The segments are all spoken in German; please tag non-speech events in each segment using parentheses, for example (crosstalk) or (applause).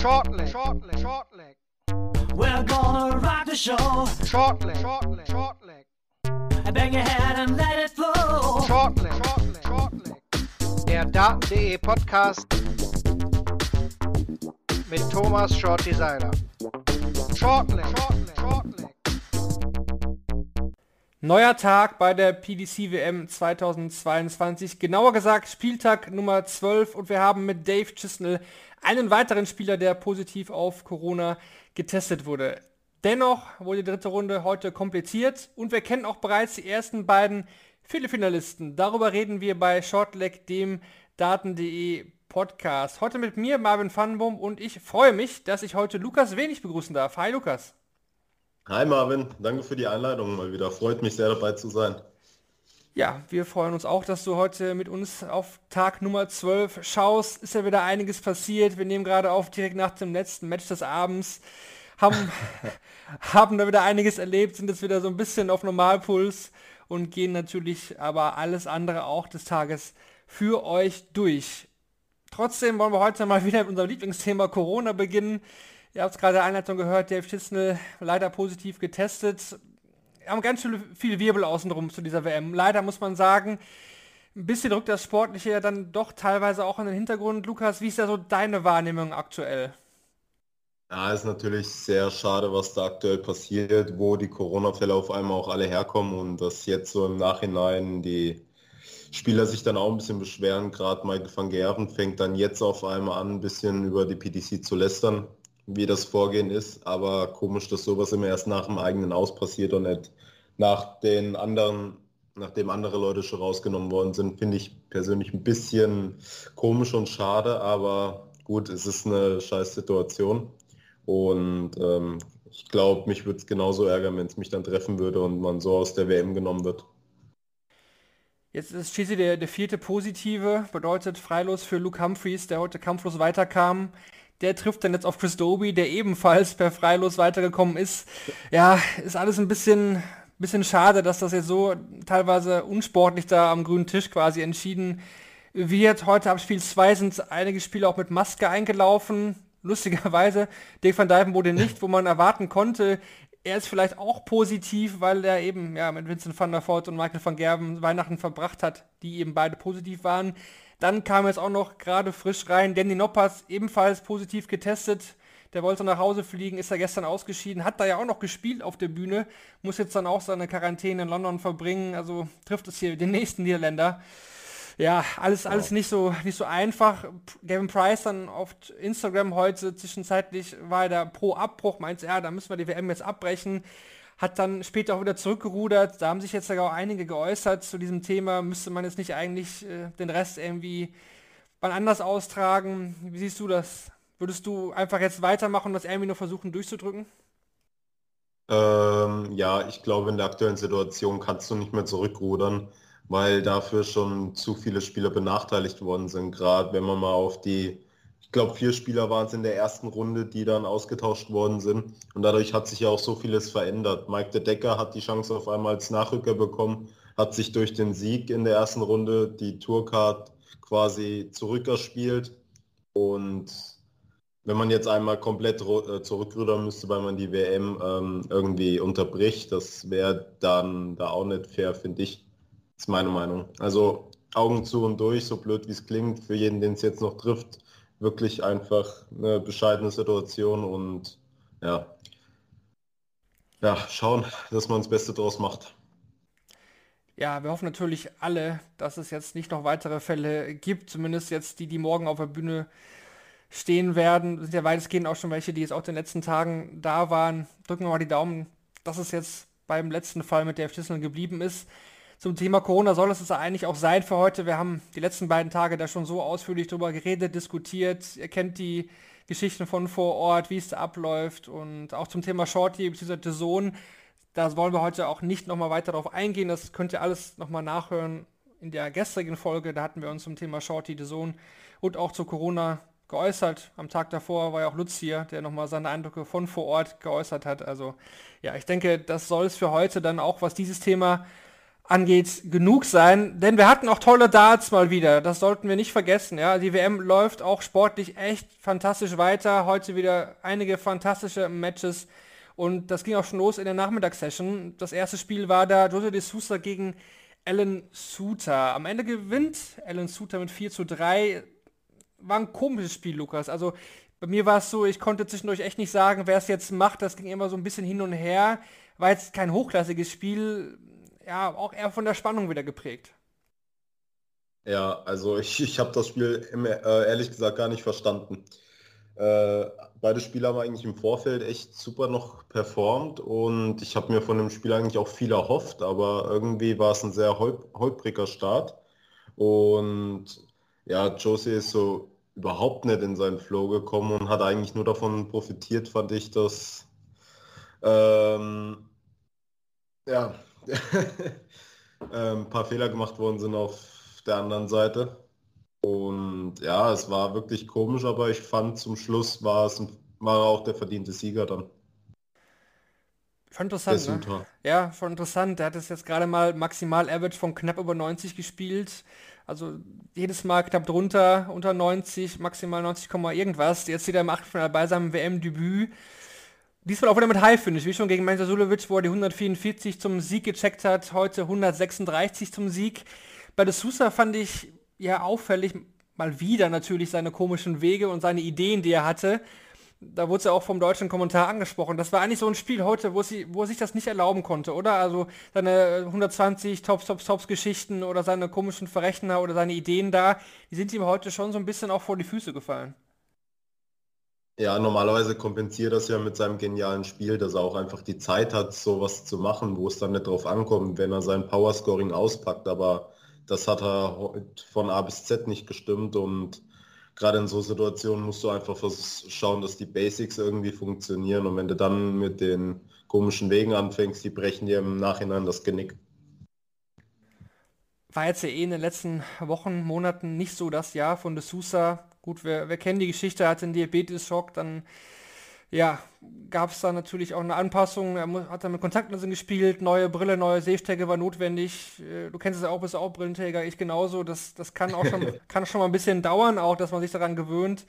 Shortleg, shortleg, shortleg. We're gonna rock the show. Shortleg, shortleg, shortleg. Bang your head and let it flow. Shortleg, shortleg, shortleg. Der Daten.de Podcast mit Thomas Shorty Seiler. Shortleg, shortleg, shortleg. Neuer Tag bei der PDC WM 2022, genauer gesagt Spieltag Nummer 12 und wir haben mit Dave Chisnell einen weiteren Spieler, der positiv auf Corona getestet wurde. Dennoch wurde die dritte Runde heute kompliziert und wir kennen auch bereits die ersten beiden Viertelfinalisten. Darüber reden wir bei Shortleg, dem Daten.de Podcast. Heute mit mir Marvin Vandenboom und ich freue mich, dass ich heute Lukas Wenig begrüßen darf. Hi Lukas. Hi Marvin, danke für die Einladung mal wieder. Freut mich sehr dabei zu sein. Ja, wir freuen uns auch, dass du heute mit uns auf Tag Nummer 12 schaust. Ist ja wieder einiges passiert. Wir nehmen gerade auf direkt nach dem letzten Match des Abends. Haben, (laughs) haben da wieder einiges erlebt, sind jetzt wieder so ein bisschen auf Normalpuls und gehen natürlich aber alles andere auch des Tages für euch durch. Trotzdem wollen wir heute mal wieder mit unserem Lieblingsthema Corona beginnen. Ihr habt es gerade Einleitung gehört, Dave Schisnell leider positiv getestet. Wir haben ganz viel, viel Wirbel außenrum zu dieser WM. Leider muss man sagen, ein bisschen rückt das Sportliche ja dann doch teilweise auch in den Hintergrund. Lukas, wie ist da so deine Wahrnehmung aktuell? Ja, ist natürlich sehr schade, was da aktuell passiert, wo die Corona-Fälle auf einmal auch alle herkommen und dass jetzt so im Nachhinein die Spieler sich dann auch ein bisschen beschweren. Gerade Michael van Gerven fängt dann jetzt auf einmal an, ein bisschen über die PDC zu lästern wie das Vorgehen ist, aber komisch, dass sowas immer erst nach dem eigenen Aus passiert und nicht nach den anderen, nachdem andere Leute schon rausgenommen worden sind, finde ich persönlich ein bisschen komisch und schade, aber gut, es ist eine scheiß Situation und ähm, ich glaube, mich würde es genauso ärgern, wenn es mich dann treffen würde und man so aus der WM genommen wird. Jetzt ist schließlich der, der vierte Positive, bedeutet freilos für Luke Humphreys, der heute kampflos weiterkam der trifft dann jetzt auf Chris Doby, der ebenfalls per Freilos weitergekommen ist. Ja, ist alles ein bisschen, bisschen schade, dass das jetzt so teilweise unsportlich da am grünen Tisch quasi entschieden wird. Heute ab Spiel 2 sind einige Spieler auch mit Maske eingelaufen. Lustigerweise, Dick van Dijven wurde nicht, wo man erwarten konnte. Er ist vielleicht auch positiv, weil er eben ja, mit Vincent van der Voort und Michael van Gerben Weihnachten verbracht hat, die eben beide positiv waren. Dann kam jetzt auch noch gerade frisch rein Danny Noppers, ebenfalls positiv getestet. Der wollte nach Hause fliegen, ist er gestern ausgeschieden, hat da ja auch noch gespielt auf der Bühne, muss jetzt dann auch seine Quarantäne in London verbringen, also trifft es hier den nächsten Niederländer. Ja, alles, alles nicht so, nicht so einfach. Gavin Price dann auf Instagram heute zwischenzeitlich war er da pro Abbruch, meint ja, da müssen wir die WM jetzt abbrechen hat dann später auch wieder zurückgerudert. Da haben sich jetzt sogar auch einige geäußert zu diesem Thema. Müsste man jetzt nicht eigentlich äh, den Rest irgendwie wann anders austragen? Wie siehst du das? Würdest du einfach jetzt weitermachen und das irgendwie nur versuchen durchzudrücken? Ähm, ja, ich glaube, in der aktuellen Situation kannst du nicht mehr zurückrudern, weil dafür schon zu viele Spieler benachteiligt worden sind. Gerade wenn man mal auf die ich glaube, vier Spieler waren es in der ersten Runde, die dann ausgetauscht worden sind. Und dadurch hat sich ja auch so vieles verändert. Mike de Decker hat die Chance auf einmal als Nachrücker bekommen, hat sich durch den Sieg in der ersten Runde die Tourcard quasi zurückerspielt. Und wenn man jetzt einmal komplett äh, zurückrudern müsste, weil man die WM ähm, irgendwie unterbricht, das wäre dann da auch nicht fair, finde ich. Das ist meine Meinung. Also Augen zu und durch, so blöd wie es klingt, für jeden, den es jetzt noch trifft, wirklich einfach eine bescheidene Situation und ja, ja, schauen, dass man das Beste draus macht. Ja, wir hoffen natürlich alle, dass es jetzt nicht noch weitere Fälle gibt, zumindest jetzt die, die morgen auf der Bühne stehen werden. Das sind ja weitestgehend auch schon welche, die jetzt auch in den letzten Tagen da waren. Drücken wir mal die Daumen, dass es jetzt beim letzten Fall mit der Schlüssel geblieben ist zum Thema Corona soll es eigentlich auch sein für heute. Wir haben die letzten beiden Tage da schon so ausführlich drüber geredet, diskutiert. Ihr kennt die Geschichten von vor Ort, wie es da abläuft und auch zum Thema Shorty bzw. Sohn. Da wollen wir heute auch nicht nochmal weiter darauf eingehen. Das könnt ihr alles nochmal nachhören in der gestrigen Folge. Da hatten wir uns zum Thema Shorty, The Sohn und auch zu Corona geäußert. Am Tag davor war ja auch Lutz hier, der nochmal seine Eindrücke von vor Ort geäußert hat. Also ja, ich denke, das soll es für heute dann auch, was dieses Thema angeht, genug sein, denn wir hatten auch tolle Darts mal wieder, das sollten wir nicht vergessen, ja, die WM läuft auch sportlich echt fantastisch weiter, heute wieder einige fantastische Matches. Und das ging auch schon los in der Nachmittagssession, das erste Spiel war da Jose de Sousa gegen Alan Suter, am Ende gewinnt Alan Suter mit 4 zu 3, war ein komisches Spiel, Lukas, also bei mir war es so, ich konnte zwischendurch echt nicht sagen, wer es jetzt macht, das ging immer so ein bisschen hin und her, war jetzt kein hochklassiges Spiel, ja, auch eher von der Spannung wieder geprägt. Ja, also ich, ich habe das Spiel äh, ehrlich gesagt gar nicht verstanden. Äh, beide Spieler haben eigentlich im Vorfeld echt super noch performt und ich habe mir von dem Spiel eigentlich auch viel erhofft, aber irgendwie war es ein sehr holpriger Start. Und ja, Josie ist so überhaupt nicht in seinen Flow gekommen und hat eigentlich nur davon profitiert, fand ich, dass ähm, ja, ein (laughs) paar Fehler gemacht worden sind auf der anderen Seite. Und ja, es war wirklich komisch, aber ich fand zum Schluss war es war auch der verdiente Sieger dann. Schon interessant, ne? Ja, schon interessant. Der hat es jetzt gerade mal maximal Average von knapp über 90 gespielt. Also jedes Mal knapp drunter, unter 90, maximal 90, irgendwas. Jetzt wieder im Achtelfinale bei seinem WM-Debüt. Diesmal auch wieder mit High Finish, wie schon gegen Mensa Sulovic, wo er die 144 zum Sieg gecheckt hat, heute 136 zum Sieg. Bei De Sousa fand ich ja auffällig, mal wieder natürlich seine komischen Wege und seine Ideen, die er hatte. Da wurde es ja auch vom deutschen Kommentar angesprochen. Das war eigentlich so ein Spiel heute, wo, sie, wo er sich das nicht erlauben konnte, oder? Also seine 120 Tops, Tops, Tops Geschichten oder seine komischen Verrechner oder seine Ideen da, die sind ihm heute schon so ein bisschen auch vor die Füße gefallen. Ja, normalerweise kompensiert das ja mit seinem genialen Spiel, dass er auch einfach die Zeit hat, sowas zu machen, wo es dann nicht drauf ankommt, wenn er sein Powerscoring auspackt. Aber das hat er von A bis Z nicht gestimmt und gerade in so Situationen musst du einfach schauen, dass die Basics irgendwie funktionieren und wenn du dann mit den komischen Wegen anfängst, die brechen dir im Nachhinein das Genick. War jetzt ja eh in den letzten Wochen, Monaten nicht so das Jahr von De Sousa gut, wir, wir kennen die Geschichte, er hatte einen Diabetes-Schock, dann ja, gab es da natürlich auch eine Anpassung. Er hat dann mit Kontaktlinsen gespielt, neue Brille, neue Sehstärke war notwendig. Äh, du kennst es ja auch, bist auch Brillenträger, ich genauso. Das, das kann auch schon, (laughs) kann schon mal ein bisschen dauern, auch, dass man sich daran gewöhnt.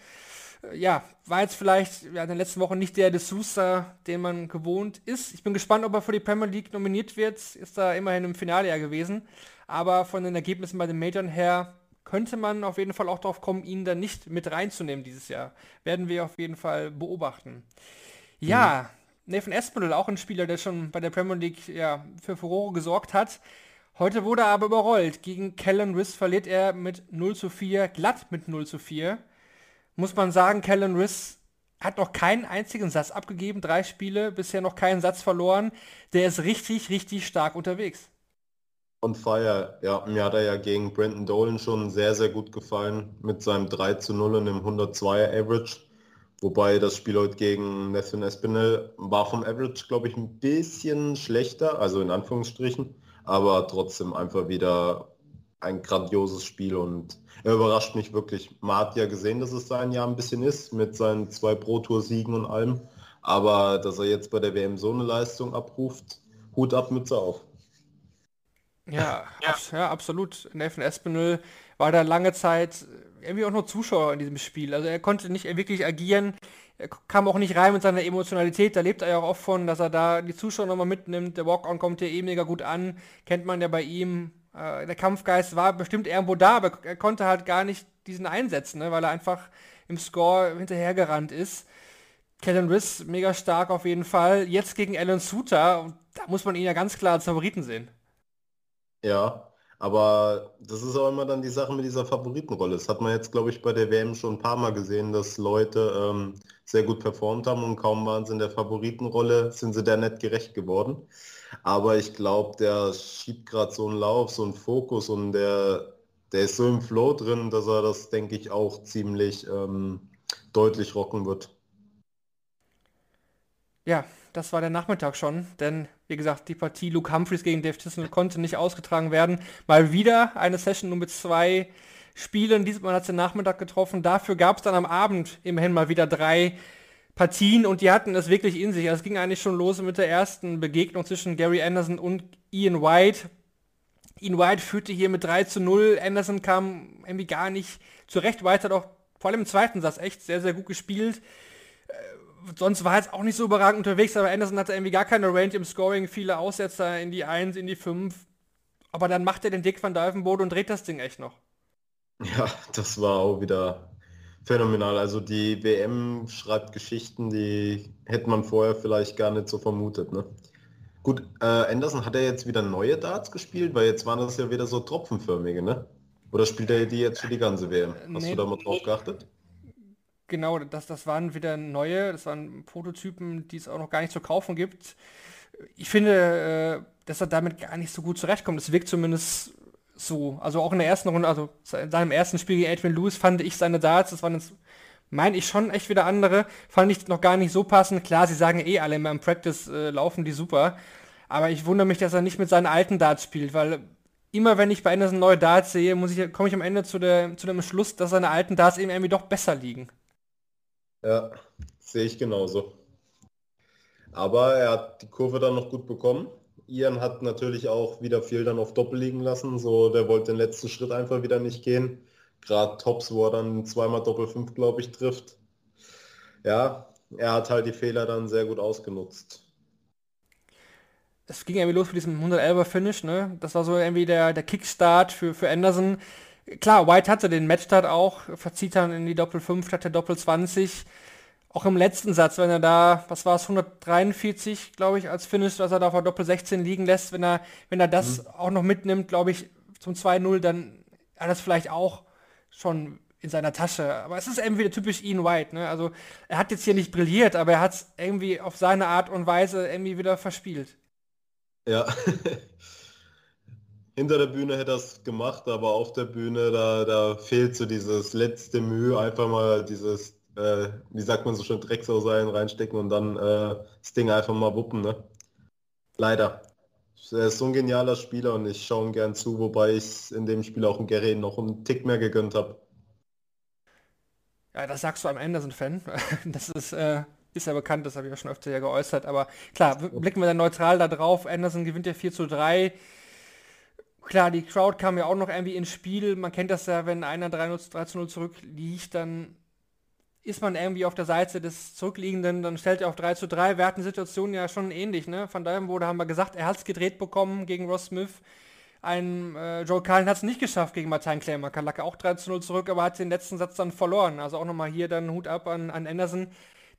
Äh, ja, war jetzt vielleicht ja, in den letzten Wochen nicht der De Sousa, den man gewohnt ist. Ich bin gespannt, ob er für die Premier League nominiert wird. Ist da immerhin im Finale ja gewesen. Aber von den Ergebnissen bei den Majors her könnte man auf jeden Fall auch darauf kommen, ihn dann nicht mit reinzunehmen dieses Jahr. Werden wir auf jeden Fall beobachten. Ja, mhm. Nathan Espinel, auch ein Spieler, der schon bei der Premier League ja, für Furore gesorgt hat. Heute wurde er aber überrollt. Gegen Kellen Riss verliert er mit 0 zu 4, glatt mit 0 zu 4. Muss man sagen, Kellen Riss hat noch keinen einzigen Satz abgegeben, drei Spiele, bisher noch keinen Satz verloren. Der ist richtig, richtig stark unterwegs. On fire, ja, mir hat er ja gegen Brandon Dolan schon sehr, sehr gut gefallen mit seinem 3 zu 0 und dem 102er Average. Wobei das Spiel heute gegen Nathan Espinel war vom Average, glaube ich, ein bisschen schlechter, also in Anführungsstrichen, aber trotzdem einfach wieder ein grandioses Spiel und er überrascht mich wirklich. Man hat ja gesehen, dass es sein Jahr ein bisschen ist mit seinen zwei Pro-Tour-Siegen und allem, aber dass er jetzt bei der WM so eine Leistung abruft, Hut ab, Mütze auf. Ja, ja. Abs ja absolut. Nathan Espinel war da lange Zeit irgendwie auch nur Zuschauer in diesem Spiel. Also er konnte nicht wirklich agieren. Er kam auch nicht rein mit seiner Emotionalität. Da lebt er ja auch oft von, dass er da die Zuschauer nochmal mitnimmt. Der Walk-On kommt ja eh mega gut an. Kennt man ja bei ihm. Äh, der Kampfgeist war bestimmt irgendwo da, aber er konnte halt gar nicht diesen einsetzen, ne, weil er einfach im Score hinterhergerannt ist. Kellen Riss mega stark auf jeden Fall. Jetzt gegen Alan Suter. Da muss man ihn ja ganz klar als Favoriten sehen. Ja, aber das ist auch immer dann die Sache mit dieser Favoritenrolle. Das hat man jetzt, glaube ich, bei der WM schon ein paar Mal gesehen, dass Leute ähm, sehr gut performt haben und kaum waren sie in der Favoritenrolle, sind sie der nicht gerecht geworden. Aber ich glaube, der schiebt gerade so einen Lauf, so einen Fokus und der, der ist so im Flow drin, dass er das, denke ich, auch ziemlich ähm, deutlich rocken wird. Ja, das war der Nachmittag schon, denn wie gesagt, die Partie Luke Humphreys gegen Dave Tissel konnte nicht ausgetragen werden. Mal wieder eine Session nur mit zwei Spielen. Diesmal hat den Nachmittag getroffen. Dafür gab es dann am Abend immerhin mal wieder drei Partien und die hatten es wirklich in sich. Also es ging eigentlich schon los mit der ersten Begegnung zwischen Gary Anderson und Ian White. Ian White führte hier mit 3 zu 0. Anderson kam irgendwie gar nicht zurecht. White hat auch vor allem im zweiten Satz echt sehr, sehr gut gespielt. Sonst war es auch nicht so überragend unterwegs, aber Anderson hatte irgendwie gar keine Range im Scoring, viele Aussetzer in die 1, in die 5. Aber dann macht er den Dick van Dijvenbode und dreht das Ding echt noch. Ja, das war auch wieder phänomenal. Also die WM schreibt Geschichten, die hätte man vorher vielleicht gar nicht so vermutet. Ne? Gut, äh, Anderson hat er jetzt wieder neue Darts gespielt, weil jetzt waren das ja wieder so tropfenförmige, ne? Oder spielt er die jetzt für die ganze WM? Hast nee, du da mal drauf geachtet? Genau, das, das waren wieder neue, das waren Prototypen, die es auch noch gar nicht zu kaufen gibt. Ich finde, äh, dass er damit gar nicht so gut zurechtkommt. Es wirkt zumindest so. Also auch in der ersten Runde, also in seinem ersten Spiel gegen Adrian Lewis fand ich seine Darts, das waren jetzt, meine ich schon echt wieder andere, fand ich noch gar nicht so passend. Klar, sie sagen eh alle immer im Practice äh, laufen die super. Aber ich wundere mich, dass er nicht mit seinen alten Darts spielt, weil immer wenn ich bei Anderson neue Darts sehe, muss ich, komme ich am Ende zu, der, zu dem Schluss, dass seine alten Darts eben irgendwie doch besser liegen. Ja, sehe ich genauso. Aber er hat die Kurve dann noch gut bekommen. Ian hat natürlich auch wieder viel dann auf Doppel liegen lassen. So, der wollte den letzten Schritt einfach wieder nicht gehen. Gerade Tops, wo er dann zweimal Doppel 5, glaube ich, trifft. Ja, er hat halt die Fehler dann sehr gut ausgenutzt. Es ging irgendwie los mit diesem 111er Finish, ne? Das war so irgendwie der, der Kickstart für, für Anderson. Klar, White hatte den Matchstart auch, verzieht dann in die Doppel 5 statt der Doppel 20 auch im letzten Satz, wenn er da, was war es, 143, glaube ich, als Finish, was er da vor Doppel 16 liegen lässt, wenn er, wenn er das mhm. auch noch mitnimmt, glaube ich, zum 2-0, dann hat er das vielleicht auch schon in seiner Tasche. Aber es ist irgendwie wieder typisch Ian White, ne? Also er hat jetzt hier nicht brilliert, aber er hat es irgendwie auf seine Art und Weise irgendwie wieder verspielt. Ja. (laughs) Hinter der Bühne hätte er es gemacht, aber auf der Bühne, da, da fehlt so dieses letzte Mühe, einfach mal dieses äh, wie sagt man so schön, Drecksau-Seilen reinstecken und dann äh, das Ding einfach mal wuppen, ne? Leider. Er ist so ein genialer Spieler und ich schaue ihm gern zu, wobei ich in dem Spiel auch ein Gary noch einen Tick mehr gegönnt habe. Ja, das sagst du am Ende, sind Fan. (laughs) Das ist, äh, ist ja bekannt, das habe ich ja schon öfter ja geäußert. Aber klar, blicken wir dann neutral da drauf. Anderson gewinnt ja 4 zu 3. Klar, die Crowd kam ja auch noch irgendwie ins Spiel. Man kennt das ja, wenn einer 3, 3 zu 0 zurückliegt, dann ist man irgendwie auf der Seite des Zurückliegenden, dann stellt er auf 3 zu 3. Wir hatten Situationen ja schon ähnlich, ne? Von daher wurde, haben wir gesagt, er hat es gedreht bekommen gegen Ross Smith. Ein äh, Joe Cullen hat es nicht geschafft gegen Martin Klemmer. Kalacke auch 3 zu 0 zurück, aber hat den letzten Satz dann verloren. Also auch nochmal hier dann Hut ab an, an Anderson,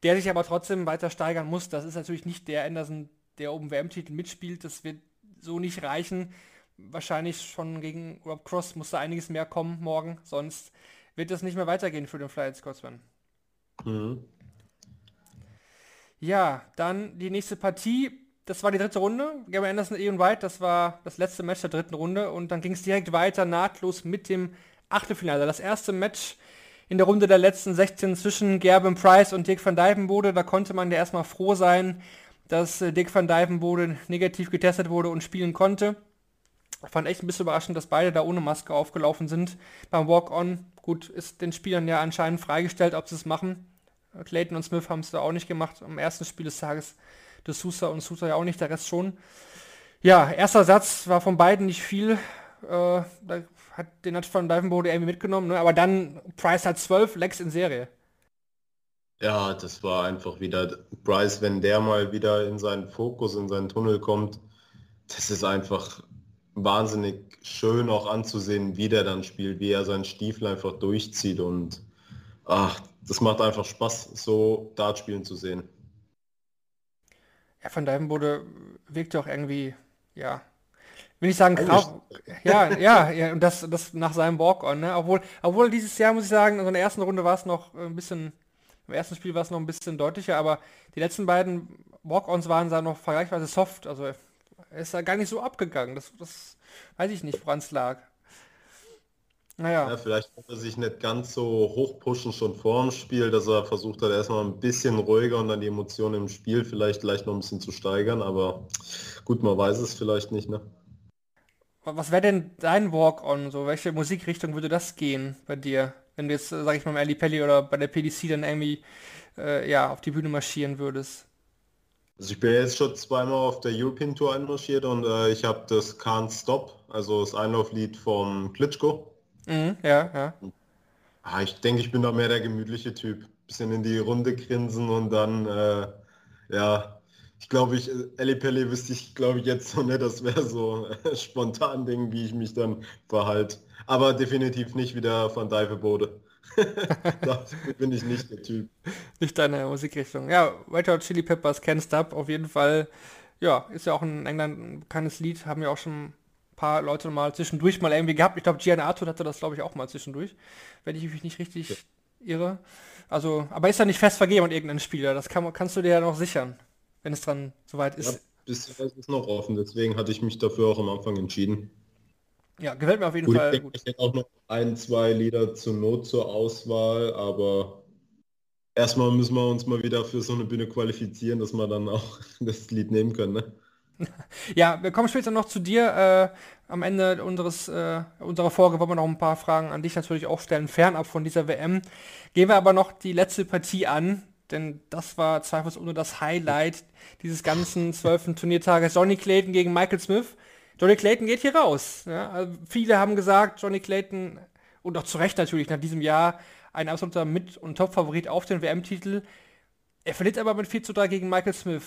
der sich aber trotzdem weiter steigern muss. Das ist natürlich nicht der Anderson, der oben WM-Titel mitspielt. Das wird so nicht reichen. Wahrscheinlich schon gegen Rob Cross muss da einiges mehr kommen morgen. Sonst wird das nicht mehr weitergehen für den Flyers Scotsman. Mhm. Ja, dann die nächste Partie. Das war die dritte Runde. Gary Anderson, Ian White, das war das letzte Match der dritten Runde. Und dann ging es direkt weiter, nahtlos mit dem Achtelfinale. Das erste Match in der Runde der letzten 16 zwischen Gerben Price und Dick van Dijvenbode. Da konnte man ja erstmal froh sein, dass äh, Dick van Dijvenbode negativ getestet wurde und spielen konnte. Fand echt ein bisschen überraschend, dass beide da ohne Maske aufgelaufen sind beim Walk-On. Gut, ist den Spielern ja anscheinend freigestellt, ob sie es machen. Clayton und Smith haben es da auch nicht gemacht. Am ersten Spiel des Tages De Sousa und Sousa ja auch nicht, der Rest schon. Ja, erster Satz war von beiden nicht viel. Äh, da hat den hat von Divenbode irgendwie mitgenommen, ne? aber dann Price hat 12 Legs in Serie. Ja, das war einfach wieder Bryce, wenn der mal wieder in seinen Fokus, in seinen Tunnel kommt, das ist einfach wahnsinnig schön auch anzusehen, wie der dann spielt, wie er seinen Stiefel einfach durchzieht und ach, das macht einfach Spaß, so Dart spielen zu sehen. Ja, von Dijvenbode wirkt auch irgendwie, ja, will ich sagen, Kraft. Ja, ja, ja, und das, das nach seinem Walk-On, ne? Obwohl, obwohl dieses Jahr, muss ich sagen, in der ersten Runde war es noch ein bisschen, im ersten Spiel war es noch ein bisschen deutlicher, aber die letzten beiden Walk-Ons waren da noch vergleichsweise soft, also er ist da gar nicht so abgegangen. Das, das weiß ich nicht, woran es lag. Naja. Ja, vielleicht wollte er sich nicht ganz so hochpushen schon vor dem Spiel, dass er versucht hat, erstmal ein bisschen ruhiger und dann die Emotionen im Spiel vielleicht gleich noch ein bisschen zu steigern, aber gut, man weiß es vielleicht nicht, ne? Was wäre denn dein Walk-on? So, welche Musikrichtung würde das gehen bei dir? Wenn du jetzt, sag ich mal, im Ali Pelli oder bei der PDC dann irgendwie äh, ja, auf die Bühne marschieren würdest? Also ich bin jetzt schon zweimal auf der European Tour einmarschiert und äh, ich habe das Can't Stop, also das Einlauflied vom Klitschko. Mhm, ja, ja. Ah, ich denke, ich bin da mehr der gemütliche Typ. Bisschen in die Runde grinsen und dann, äh, ja, ich glaube, ich, Ellie Pelli wüsste ich, glaube ich, jetzt so nicht, das wäre so äh, (laughs) spontan Ding, wie ich mich dann verhalte. Aber definitiv nicht wie der Van Dijvenbode. (laughs) da bin ich nicht der Typ. Nicht deine Musikrichtung. Ja, Red Hot Chili Peppers, Can't Stop, auf jeden Fall. Ja, ist ja auch in England ein bekanntes Lied, haben ja auch schon ein paar Leute mal zwischendurch mal irgendwie gehabt. Ich glaube, Gian Arthur hatte das, glaube ich, auch mal zwischendurch, wenn ich mich nicht richtig ja. irre. Also, aber ist ja nicht fest vergeben an irgendeinen Spieler. Das kann, kannst du dir ja noch sichern, wenn es dran soweit ist. Ja, bisher ist es noch offen, deswegen hatte ich mich dafür auch am Anfang entschieden. Ja, gefällt mir auf jeden gut, Fall. Ich, denke, ich hätte auch noch ein, zwei Lieder zur Not zur Auswahl, aber erstmal müssen wir uns mal wieder für so eine Bühne qualifizieren, dass wir dann auch (laughs) das Lied nehmen können. Ne? (laughs) Ja, wir kommen später noch zu dir. Äh, am Ende unseres, äh, unserer Folge wollen wir noch ein paar Fragen an dich natürlich auch stellen, fernab von dieser WM. Gehen wir aber noch die letzte Partie an, denn das war zweifelsohne das Highlight dieses ganzen zwölften Turniertages. Johnny Clayton gegen Michael Smith. Johnny Clayton geht hier raus. Ja? Also viele haben gesagt, Johnny Clayton, und auch zu Recht natürlich nach diesem Jahr, ein absoluter Mit- und Top-Favorit auf den WM-Titel. Er verliert aber mit 4 zu 3 gegen Michael Smith.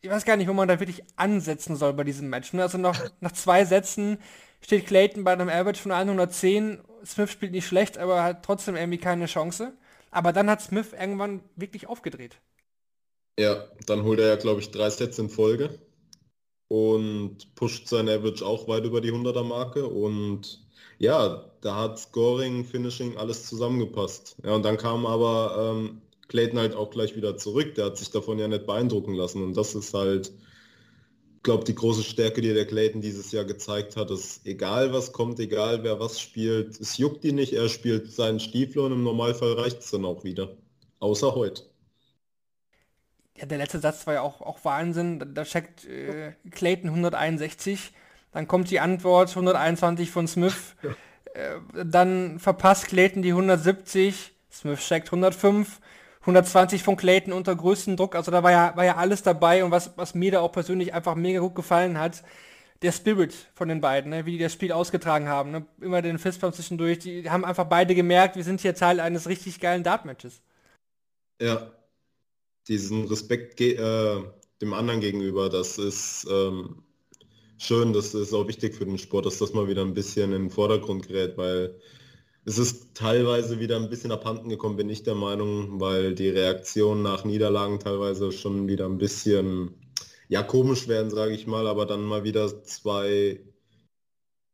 Ich weiß gar nicht, wo man da wirklich ansetzen soll bei diesem Match. Ne? Also noch, nach zwei Sätzen steht Clayton bei einem Average von 110. Smith spielt nicht schlecht, aber hat trotzdem irgendwie keine Chance. Aber dann hat Smith irgendwann wirklich aufgedreht. Ja, dann holt er ja, glaube ich, drei Sets in Folge und pusht sein Average auch weit über die 100er Marke und ja, da hat Scoring, Finishing, alles zusammengepasst. Ja, und dann kam aber ähm, Clayton halt auch gleich wieder zurück. Der hat sich davon ja nicht beeindrucken lassen. Und das ist halt, glaube die große Stärke, die der Clayton dieses Jahr gezeigt hat, ist egal was kommt, egal wer was spielt, es juckt ihn nicht, er spielt seinen Stiefel und im Normalfall reicht es dann auch wieder. Außer heute. Ja, der letzte Satz war ja auch, auch Wahnsinn. Da checkt äh, Clayton 161, dann kommt die Antwort 121 von Smith. (laughs) Äh, dann verpasst Clayton die 170, Smith checkt 105, 120 von Clayton unter größten Druck. Also da war ja, war ja alles dabei und was, was mir da auch persönlich einfach mega gut gefallen hat, der Spirit von den beiden, ne? wie die das Spiel ausgetragen haben. Ne? Immer den Fistbump zwischendurch. Die haben einfach beide gemerkt, wir sind hier Teil eines richtig geilen Dart-Matches. Ja, diesen Respekt äh, dem anderen gegenüber, das ist ähm, schön, das ist auch wichtig für den Sport, dass das mal wieder ein bisschen in den Vordergrund gerät, weil es ist teilweise wieder ein bisschen abhanden gekommen, bin ich der Meinung, weil die Reaktionen nach Niederlagen teilweise schon wieder ein bisschen ja komisch werden, sage ich mal, aber dann mal wieder zwei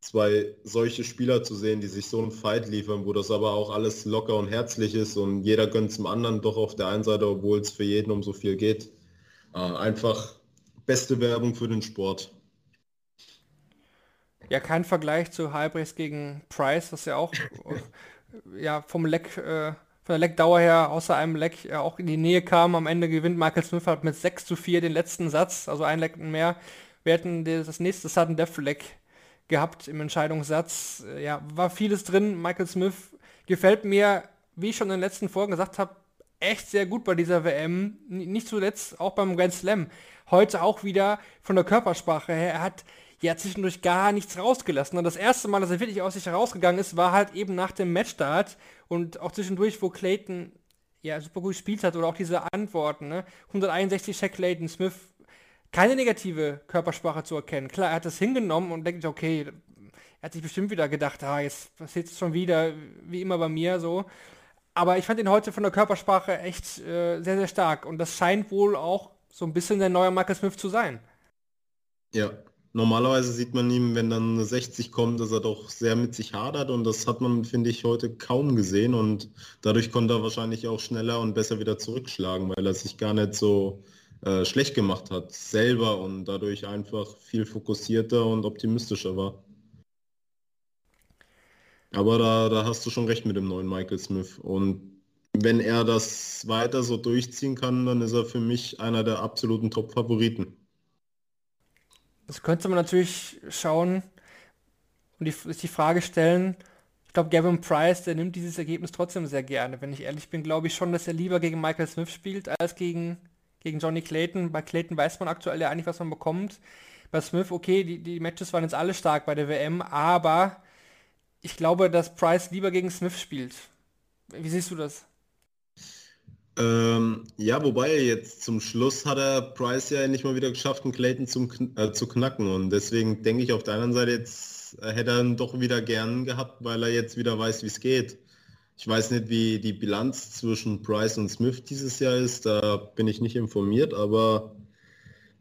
zwei solche Spieler zu sehen, die sich so einen Fight liefern, wo das aber auch alles locker und herzlich ist und jeder gönnt zum anderen doch auf der einen Seite, obwohl es für jeden um so viel geht. Äh, einfach beste Werbung für den Sport. Ja, kein Vergleich zu Halbrechts gegen Price, was ja auch (laughs) ja, vom Leck, äh, von der Leckdauer her außer einem Leck ja auch in die Nähe kam. Am Ende gewinnt Michael Smith halt mit 6 zu 4 den letzten Satz, also ein Leck mehr. Wir hätten das nächste Sudden Death Leck gehabt im Entscheidungssatz. Äh, ja, war vieles drin. Michael Smith gefällt mir, wie ich schon in den letzten Folgen gesagt habe, echt sehr gut bei dieser WM. Nicht zuletzt auch beim Grand Slam. Heute auch wieder von der Körpersprache her. Er hat ja zwischendurch gar nichts rausgelassen. Und das erste Mal, dass er wirklich aus sich herausgegangen ist, war halt eben nach dem Matchstart und auch zwischendurch, wo Clayton ja super gut gespielt hat oder auch diese Antworten. Ne? 161 Check Clayton Smith keine negative Körpersprache zu erkennen. Klar, er hat das hingenommen und denkt, okay, er hat sich bestimmt wieder gedacht, ah, jetzt passiert es schon wieder, wie immer bei mir so. Aber ich fand ihn heute von der Körpersprache echt äh, sehr, sehr stark. Und das scheint wohl auch so ein bisschen der neue Michael Smith zu sein. Ja, normalerweise sieht man ihm, wenn dann eine 60 kommt, dass er doch sehr mit sich hadert. Und das hat man, finde ich, heute kaum gesehen. Und dadurch konnte er wahrscheinlich auch schneller und besser wieder zurückschlagen, weil er sich gar nicht so äh, schlecht gemacht hat, selber und dadurch einfach viel fokussierter und optimistischer war. Aber da, da hast du schon recht mit dem neuen Michael Smith. Und wenn er das weiter so durchziehen kann, dann ist er für mich einer der absoluten Top-Favoriten. Das könnte man natürlich schauen und die, die Frage stellen, ich glaube, Gavin Price, der nimmt dieses Ergebnis trotzdem sehr gerne. Wenn ich ehrlich bin, glaube ich schon, dass er lieber gegen Michael Smith spielt, als gegen gegen Johnny Clayton. Bei Clayton weiß man aktuell ja eigentlich, was man bekommt. Bei Smith, okay, die, die Matches waren jetzt alle stark bei der WM, aber ich glaube, dass Price lieber gegen Smith spielt. Wie siehst du das? Ähm, ja, wobei jetzt zum Schluss hat er Price ja nicht mal wieder geschafft, einen Clayton zum, äh, zu knacken. Und deswegen denke ich auf der anderen Seite jetzt hätte er ihn doch wieder gern gehabt, weil er jetzt wieder weiß, wie es geht. Ich weiß nicht, wie die Bilanz zwischen Price und Smith dieses Jahr ist, da bin ich nicht informiert, aber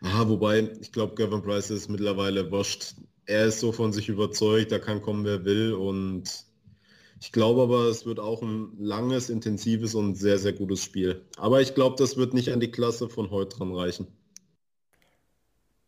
aha, wobei, ich glaube, Gavin Price ist mittlerweile wurscht. Er ist so von sich überzeugt, da kann kommen, wer will und ich glaube aber, es wird auch ein langes, intensives und sehr, sehr gutes Spiel. Aber ich glaube, das wird nicht an die Klasse von heute dran reichen.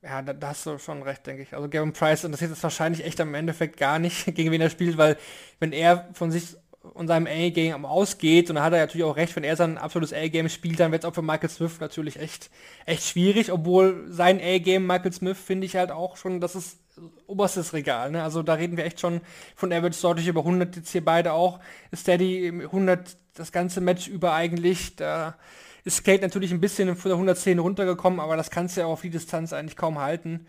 Ja, da, da, hast du schon recht, denke ich. Also Gavin Price interessiert es wahrscheinlich echt am Endeffekt gar nicht, (laughs) gegen wen er spielt, weil wenn er von sich und seinem A-Game ausgeht, und da hat er natürlich auch recht, wenn er sein absolutes A-Game spielt, dann wird es auch für Michael Smith natürlich echt, echt schwierig, obwohl sein A-Game Michael Smith finde ich halt auch schon, das ist oberstes Regal, ne? Also da reden wir echt schon von Average deutlich über 100, jetzt hier beide auch. Steady 100 das ganze Match über eigentlich, da ist Skate natürlich ein bisschen von der 110 runtergekommen, aber das kannst du ja auch auf die Distanz eigentlich kaum halten.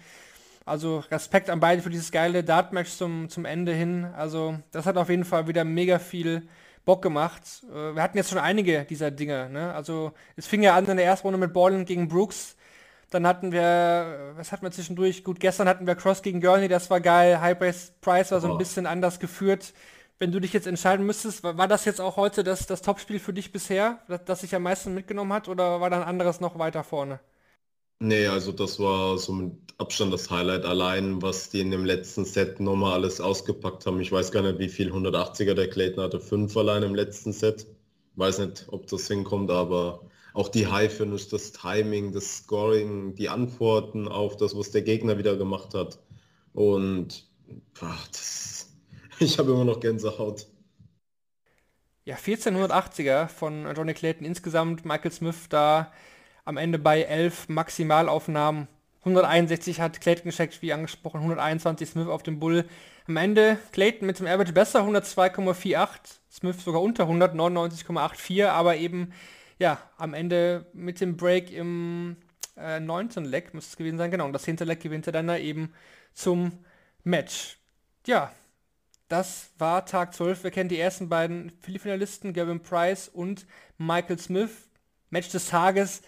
Also Respekt an beide für dieses geile Dart-Match zum, zum Ende hin. Also das hat auf jeden Fall wieder mega viel Bock gemacht. Äh, wir hatten jetzt schon einige dieser Dinge. Ne? Also es fing ja an in der ersten Runde mit Ballen gegen Brooks. Dann hatten wir, was hatten wir zwischendurch? Gut, gestern hatten wir Cross gegen Gurney, das war geil. High Price war so ein oh. bisschen anders geführt. Wenn du dich jetzt entscheiden müsstest, war, war das jetzt auch heute das, das Topspiel für dich bisher, das, das sich am meisten mitgenommen hat, oder war da ein anderes noch weiter vorne? Nee, also das war so mit Abstand das Highlight allein, was die in dem letzten Set nochmal alles ausgepackt haben. Ich weiß gar nicht, wie viel 180er der Clayton hatte. Fünf allein im letzten Set. Weiß nicht, ob das hinkommt, aber auch die High Finish, das Timing, das Scoring, die Antworten auf das, was der Gegner wieder gemacht hat. Und ach, das, (laughs) ich habe immer noch Gänsehaut. Ja, 1480er von Johnny Clayton insgesamt. Michael Smith da am Ende bei 11 Maximalaufnahmen. 161 hat Clayton gescheckt, wie angesprochen, 121 Smith auf dem Bull. Am Ende Clayton mit dem Average besser, 102,48, Smith sogar unter 100, 99,84, aber eben, ja, am Ende mit dem Break im äh, 9. Leg müsste es gewesen sein, genau, und das 10. Leg gewinnt er dann da eben zum Match. Ja, das war Tag 12. Wir kennen die ersten beiden Finalisten, Gavin Price und Michael Smith. Match des Tages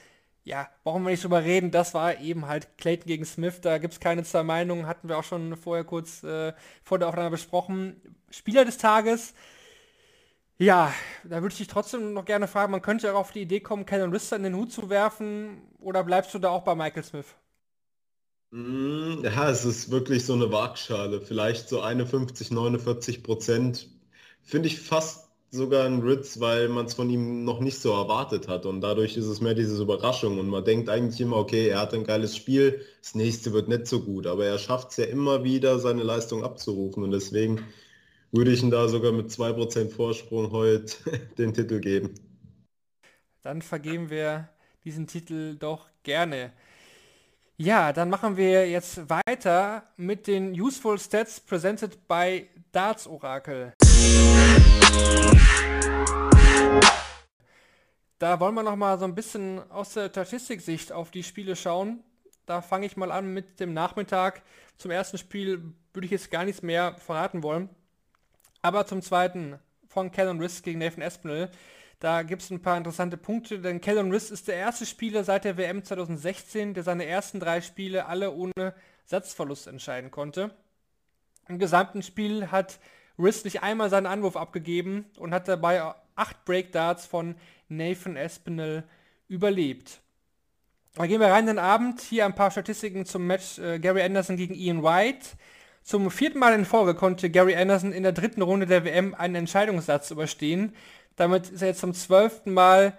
ja, brauchen wir nicht drüber reden, das war eben halt Clayton gegen Smith, da gibt es keine zwei Meinungen, hatten wir auch schon vorher kurz äh, vor der Aufnahme besprochen. Spieler des Tages, ja, da würde ich dich trotzdem noch gerne fragen, man könnte auch auf die Idee kommen, Kellen Rister in den Hut zu werfen, oder bleibst du da auch bei Michael Smith? Mm, ja, es ist wirklich so eine Waagschale, vielleicht so 51, 49 Prozent. Finde ich fast sogar ein Ritz, weil man es von ihm noch nicht so erwartet hat. Und dadurch ist es mehr diese Überraschung. Und man denkt eigentlich immer, okay, er hat ein geiles Spiel, das nächste wird nicht so gut. Aber er schafft es ja immer wieder, seine Leistung abzurufen. Und deswegen würde ich ihm da sogar mit 2% Vorsprung heute (laughs) den Titel geben. Dann vergeben wir diesen Titel doch gerne. Ja, dann machen wir jetzt weiter mit den Useful Stats presented by Darts Oracle. Da wollen wir noch mal so ein bisschen aus der Statistiksicht auf die Spiele schauen. Da fange ich mal an mit dem Nachmittag. Zum ersten Spiel würde ich jetzt gar nichts mehr verraten wollen. Aber zum zweiten von Callum Riss gegen Nathan Espinel. Da gibt es ein paar interessante Punkte, denn Callum Riss ist der erste Spieler seit der WM 2016, der seine ersten drei Spiele alle ohne Satzverlust entscheiden konnte. Im gesamten Spiel hat Riss nicht einmal seinen Anwurf abgegeben und hat dabei acht Breakdarts von Nathan Espinel überlebt. Dann gehen wir rein in den Abend. Hier ein paar Statistiken zum Match äh, Gary Anderson gegen Ian White. Zum vierten Mal in Folge konnte Gary Anderson in der dritten Runde der WM einen Entscheidungssatz überstehen. Damit ist er jetzt zum zwölften Mal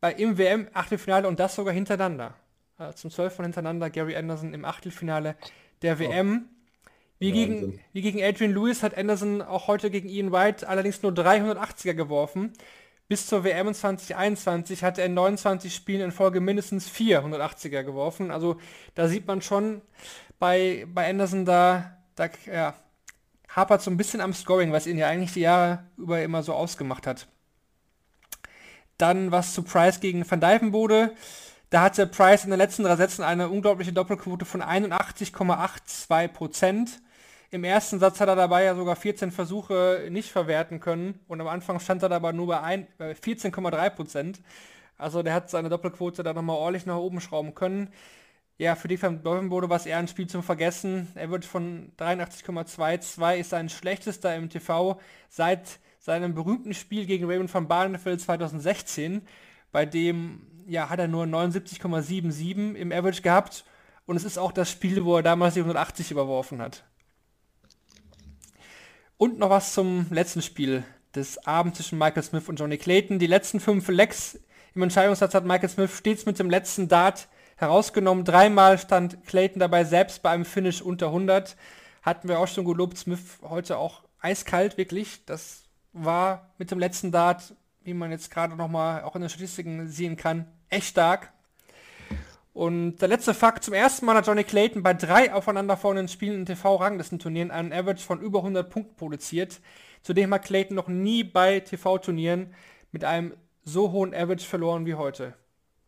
bei, im WM-Achtelfinale und das sogar hintereinander. Also zum zwölften Mal hintereinander Gary Anderson im Achtelfinale der WM. Wie gegen, wie gegen Adrian Lewis hat Anderson auch heute gegen Ian White allerdings nur 380er geworfen. Bis zur WM 2021 hat er in 29 Spielen in Folge mindestens 480er geworfen. Also da sieht man schon bei, bei Anderson da, da ja, hapert so ein bisschen am Scoring, was ihn ja eigentlich die Jahre über immer so ausgemacht hat. Dann was zu Price gegen Van Dijvenbode. Da hatte Price in den letzten drei Sätzen eine unglaubliche Doppelquote von 81,82 Prozent. Im ersten Satz hat er dabei ja sogar 14 Versuche nicht verwerten können und am Anfang stand er dabei nur bei 14,3 Prozent. Also der hat seine Doppelquote da nochmal ordentlich nach oben schrauben können. Ja, für die Van Dolphin war es eher ein Spiel zum Vergessen. Er wird von 83,22 ist sein schlechtester im TV seit seinem berühmten Spiel gegen Raymond van Barneveld 2016. Bei dem ja, hat er nur 79,77 im Average gehabt. Und es ist auch das Spiel, wo er damals die 180 überworfen hat. Und noch was zum letzten Spiel des Abends zwischen Michael Smith und Johnny Clayton. Die letzten fünf Lecks im Entscheidungssatz hat Michael Smith stets mit dem letzten Dart herausgenommen. Dreimal stand Clayton dabei selbst bei einem Finish unter 100. Hatten wir auch schon gelobt. Smith heute auch eiskalt, wirklich. Das war mit dem letzten Dart, wie man jetzt gerade nochmal auch in den Statistiken sehen kann, echt stark. Und der letzte Fakt, zum ersten Mal hat Johnny Clayton bei drei aufeinanderfolgenden Spielen in TV-Ranglistenturnieren einen Average von über 100 Punkten produziert. Zudem hat Clayton noch nie bei TV-Turnieren mit einem so hohen Average verloren wie heute.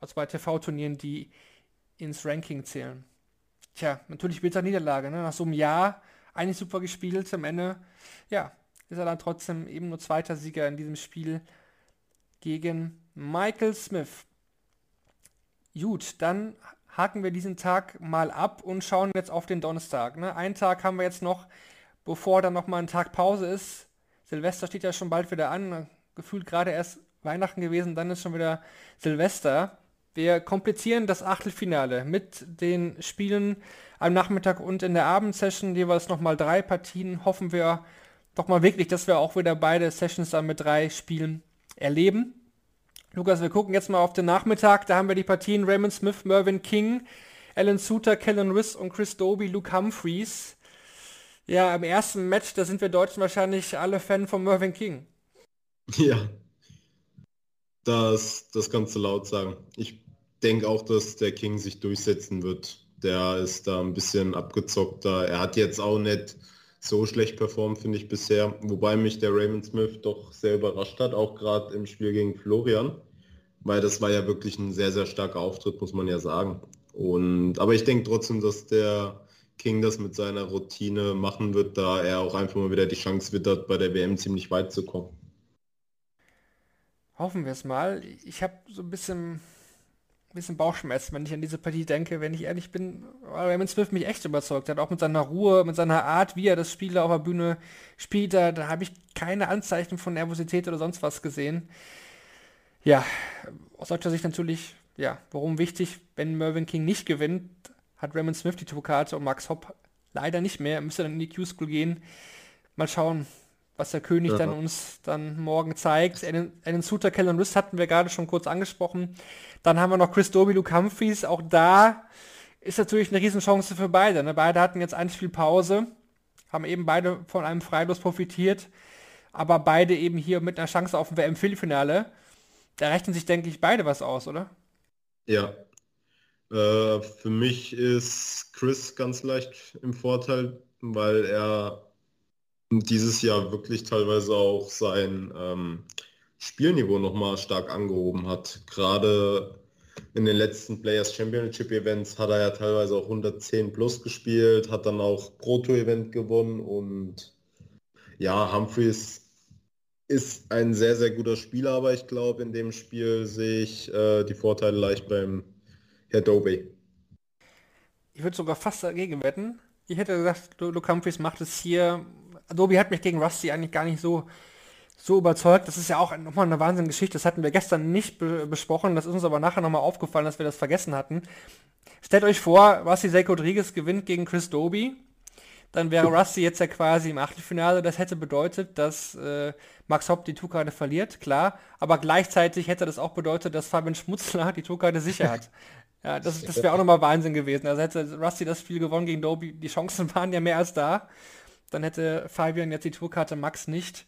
Also bei TV-Turnieren, die ins Ranking zählen. Tja, natürlich bitter Niederlage. Ne? Nach so einem Jahr eigentlich super gespielt. Am Ende, ja, ist er dann trotzdem eben nur zweiter Sieger in diesem Spiel gegen Michael Smith. Gut, dann haken wir diesen Tag mal ab und schauen jetzt auf den Donnerstag. Ne? Einen Tag haben wir jetzt noch, bevor dann nochmal ein Tag Pause ist. Silvester steht ja schon bald wieder an. Gefühlt gerade erst Weihnachten gewesen, dann ist schon wieder Silvester. Wir komplizieren das Achtelfinale mit den Spielen am Nachmittag und in der Abendsession jeweils nochmal drei Partien. Hoffen wir doch mal wirklich, dass wir auch wieder beide Sessions dann mit drei Spielen erleben. Lukas, wir gucken jetzt mal auf den Nachmittag. Da haben wir die Partien Raymond Smith, Mervyn King, Alan Suter, Kellen Riss und Chris Doby, Luke Humphreys. Ja, im ersten Match, da sind wir Deutschen wahrscheinlich alle Fan von Mervyn King. (laughs) Ja, das, das kannst du laut sagen. Ich denke auch, dass der King sich durchsetzen wird. Der ist da ein bisschen abgezockter. Er hat jetzt auch nicht so schlecht performt, finde ich bisher. Wobei mich der Raymond Smith doch sehr überrascht hat, auch gerade im Spiel gegen Florian. Weil das war ja wirklich ein sehr, sehr starker Auftritt, muss man ja sagen. Und, aber ich denke trotzdem, dass der King das mit seiner Routine machen wird, da er auch einfach mal wieder die Chance wittert, bei der WM ziemlich weit zu kommen. Hoffen wir es mal. Ich habe so ein bisschen ein bisschen Bauchschmerzen, wenn ich an diese Partie denke, wenn ich ehrlich bin, Raymond Smith mich echt überzeugt hat, auch mit seiner Ruhe, mit seiner Art, wie er das Spiel auf der Bühne spielt, da, da habe ich keine Anzeichen von Nervosität oder sonst was gesehen. Ja, aus deutscher Sicht natürlich, ja, warum wichtig, wenn Mervyn King nicht gewinnt, hat Raymond Smith die Tourkarte und Max Hopp leider nicht mehr, er müsste dann in die Q-School gehen. Mal schauen, was der König ja. dann uns dann morgen zeigt. Einen Suter, Kellen Riss hatten wir gerade schon kurz angesprochen. Dann haben wir noch Chris Doby, Luke Humphries. Auch da ist natürlich eine Riesenchance für beide. Ne? Beide hatten jetzt ein Spiel Pause, haben eben beide von einem Freilos profitiert, aber beide eben hier mit einer Chance auf ein WM-Viertelfinale. Da rechnen sich, denke ich, beide was aus, oder? Ja. Äh, für mich ist Chris ganz leicht im Vorteil, weil er dieses Jahr wirklich teilweise auch sein ähm, Spielniveau nochmal stark angehoben hat. Gerade in den letzten Players Championship Events hat er ja teilweise auch 110 plus gespielt, hat dann auch Proto Event gewonnen und ja, Humphreys ist ein sehr, sehr guter Spieler, aber ich glaube, in dem Spiel sehe ich äh, die Vorteile leicht beim Herr Dobe. Ich würde sogar fast dagegen wetten. Ich hätte gesagt, Luke Humphreys macht es hier. Adobe hat mich gegen Rusty eigentlich gar nicht so so überzeugt. Das ist ja auch nochmal eine Wahnsinnsgeschichte. Das hatten wir gestern nicht be besprochen. Das ist uns aber nachher nochmal aufgefallen, dass wir das vergessen hatten. Stellt euch vor, Rusty Zach Rodriguez gewinnt gegen Chris Doby. Dann wäre Rusty jetzt ja quasi im Achtelfinale. Das hätte bedeutet, dass äh, Max Hopp die Tourkarte verliert, klar. Aber gleichzeitig hätte das auch bedeutet, dass Fabian Schmutzler die Tourkarte sicher hat. (laughs) ja, das, das wäre auch nochmal Wahnsinn gewesen. Also hätte Rusty das Spiel gewonnen gegen Doby. Die Chancen (laughs) waren ja mehr als da. Dann hätte Fabian jetzt die Tourkarte Max nicht.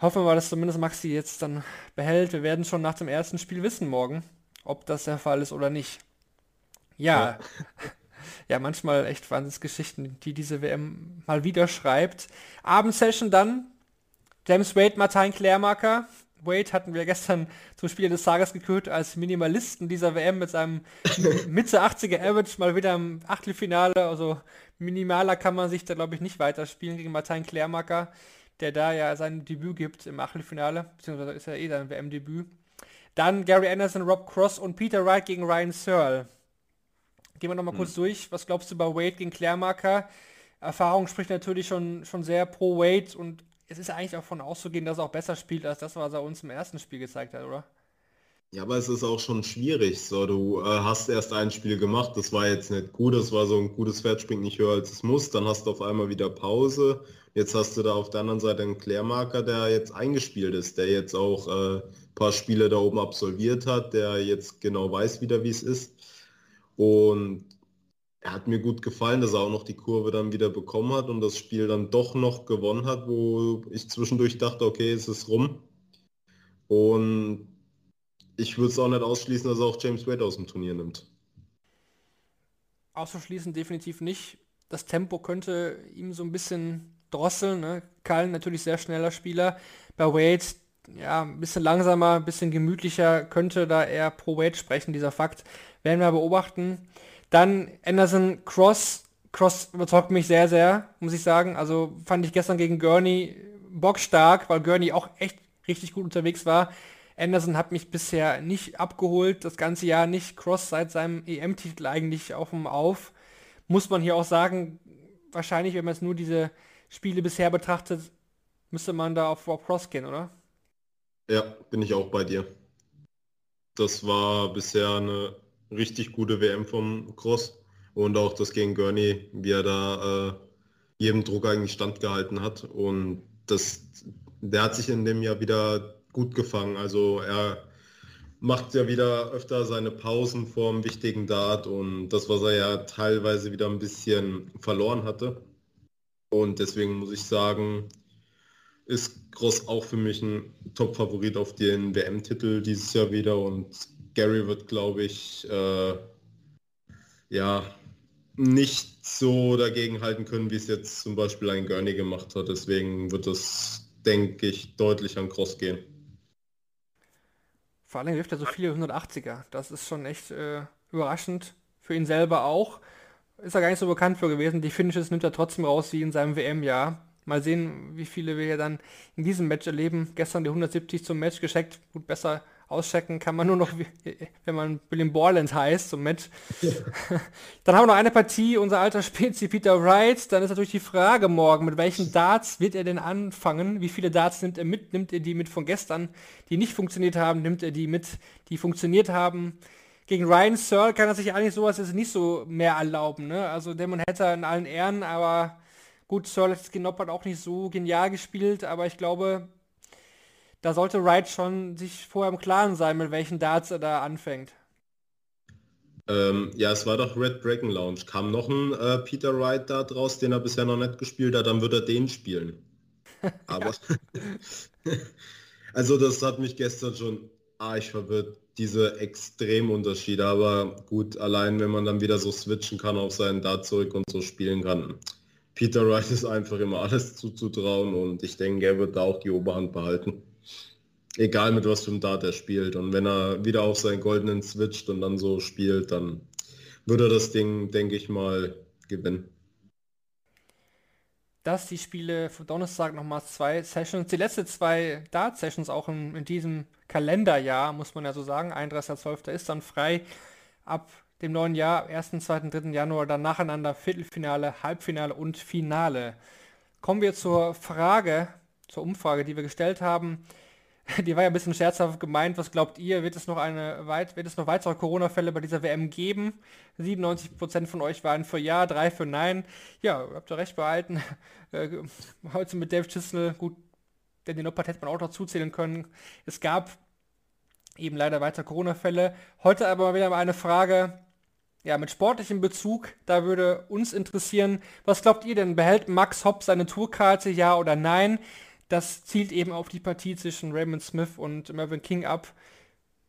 Hoffen wir mal, dass zumindest Maxi jetzt dann behält. Wir werden schon nach dem ersten Spiel wissen morgen, ob das der Fall ist oder nicht. Ja, ja, (laughs) ja manchmal echt Wahnsinnsgeschichten, die diese WM mal wieder schreibt. Abendsession dann. James Wade, Martin Klärmarker. Wade hatten wir gestern zum Spiel des Tages gekürt als Minimalisten dieser WM mit seinem (laughs) Mitte 80er Average mal wieder im Achtelfinale. Also minimaler kann man sich da glaube ich nicht weiterspielen gegen Martin Klärmacker, der da ja sein Debüt gibt im Achtelfinale, beziehungsweise ist ja eh sein WM-Debüt. Dann Gary Anderson, Rob Cross und Peter Wright gegen Ryan Searle. Gehen wir nochmal hm. kurz durch. Was glaubst du bei Wade gegen Klärmarker? Erfahrung spricht natürlich schon, schon sehr pro Wade und es ist eigentlich auch von auszugehen, dass er auch besser spielt als das, was er uns im ersten Spiel gezeigt hat, oder? Ja, aber es ist auch schon schwierig. So, du äh, hast erst ein Spiel gemacht, das war jetzt nicht gut, das war so ein gutes Pferd, springt nicht höher als es muss. Dann hast du auf einmal wieder Pause. Jetzt hast du da auf der anderen Seite einen Klärmarker, der jetzt eingespielt ist, der jetzt auch äh, ein paar Spiele da oben absolviert hat, der jetzt genau weiß wieder, wie es ist. Und er hat mir gut gefallen, dass er auch noch die Kurve dann wieder bekommen hat und das Spiel dann doch noch gewonnen hat, wo ich zwischendurch dachte, okay, es ist rum. Und ich würde es auch nicht ausschließen, dass er auch James Wade aus dem Turnier nimmt. Auszuschließen definitiv nicht. Das Tempo könnte ihm so ein bisschen drosseln. Ne? Kallen natürlich sehr schneller Spieler. Bei Wade ja, ein bisschen langsamer, ein bisschen gemütlicher, könnte da eher pro Wade sprechen, dieser Fakt. Werden wir beobachten. Dann Anderson Cross. Cross überzeugt mich sehr, sehr, muss ich sagen. Also fand ich gestern gegen Gurney bockstark, weil Gurney auch echt richtig gut unterwegs war. Anderson hat mich bisher nicht abgeholt, das ganze Jahr nicht. Cross seit seinem EM-Titel eigentlich auf dem Auf. Muss man hier auch sagen, wahrscheinlich, wenn man jetzt nur diese Spiele bisher betrachtet, müsste man da auf Rob Cross gehen, oder? Ja, bin ich auch bei dir. Das war bisher eine richtig gute WM vom Cross und auch das gegen Gurney, wie er da äh, jedem Druck eigentlich standgehalten hat. Und das, der hat sich in dem Jahr wieder gut gefangen. Also er macht ja wieder öfter seine Pausen vor dem wichtigen Dart und das, was er ja teilweise wieder ein bisschen verloren hatte. Und deswegen muss ich sagen, ist Cross auch für mich ein Top-Favorit auf den WM-Titel dieses Jahr wieder und Gary wird, glaube ich, äh, ja, nicht so dagegen halten können, wie es jetzt zum Beispiel ein Gurney gemacht hat. Deswegen wird es, denke ich, deutlich an Cross gehen. Vor allem wirft er so viele 180er. Das ist schon echt äh, überraschend. Für ihn selber auch. Ist er gar nicht so bekannt für gewesen. Die Finishes nimmt er trotzdem raus wie in seinem WM-Jahr. Mal sehen, wie viele wir hier dann in diesem Match erleben. Gestern die 170 zum Match gescheckt. Gut, besser Auschecken kann man nur noch, (laughs) wenn man William Borland heißt, so mit. Ja. (laughs) Dann haben wir noch eine Partie, unser alter Spezi Peter Wright. Dann ist natürlich die Frage morgen, mit welchen Darts wird er denn anfangen? Wie viele Darts nimmt er mit? Nimmt er die mit von gestern, die nicht funktioniert haben? Nimmt er die mit, die funktioniert haben? Gegen Ryan Searle kann er sich eigentlich sowas jetzt nicht so mehr erlauben. Ne? Also Damon Hatter in allen Ehren, aber gut, Searle hat auch nicht so genial gespielt, aber ich glaube, da sollte Wright schon sich vorher im Klaren sein, mit welchen Darts er da anfängt. Ähm, ja, es war doch Red Dragon Lounge. Kam noch ein äh, Peter Wright da draus, den er bisher noch nicht gespielt hat, dann wird er den spielen. (laughs) Aber (laughs) also das hat mich gestern schon arg verwirrt, diese Extremunterschiede. Aber gut, allein wenn man dann wieder so switchen kann auf seinen Dart zurück und so spielen kann. Peter Wright ist einfach immer alles zuzutrauen und ich denke, er wird da auch die Oberhand behalten. Egal mit was für einem Dart er spielt. Und wenn er wieder auf seinen goldenen switcht und dann so spielt, dann würde er das Ding, denke ich mal, gewinnen. Dass die Spiele für Donnerstag nochmal zwei Sessions, die letzten zwei Dart-Sessions auch in, in, diesem Kalenderjahr, muss man ja so sagen, 31.12. ist dann frei. Ab dem neuen Jahr, 1., 2., 3. Januar, dann nacheinander Viertelfinale, Halbfinale und Finale. Kommen wir zur Frage, zur Umfrage, die wir gestellt haben. (laughs) Die war ja ein bisschen scherzhaft gemeint. Was glaubt ihr? Wird es noch eine weit, wird es noch weitere Corona-Fälle bei dieser WM geben? 97% von euch waren für Ja, 3 für Nein. Ja, habt ihr recht behalten. (laughs) Äh, heute mit Dave Chisnell, gut, denn den Noppert hätte man auch noch zuzählen können. Es gab eben leider weitere Corona-Fälle. Heute aber mal wieder mal eine Frage, ja, mit sportlichem Bezug, da würde uns interessieren, was glaubt ihr denn, behält Max Hopp seine Tourkarte, ja oder nein? Das zielt eben auf die Partie zwischen Raymond Smith und Mervyn King ab.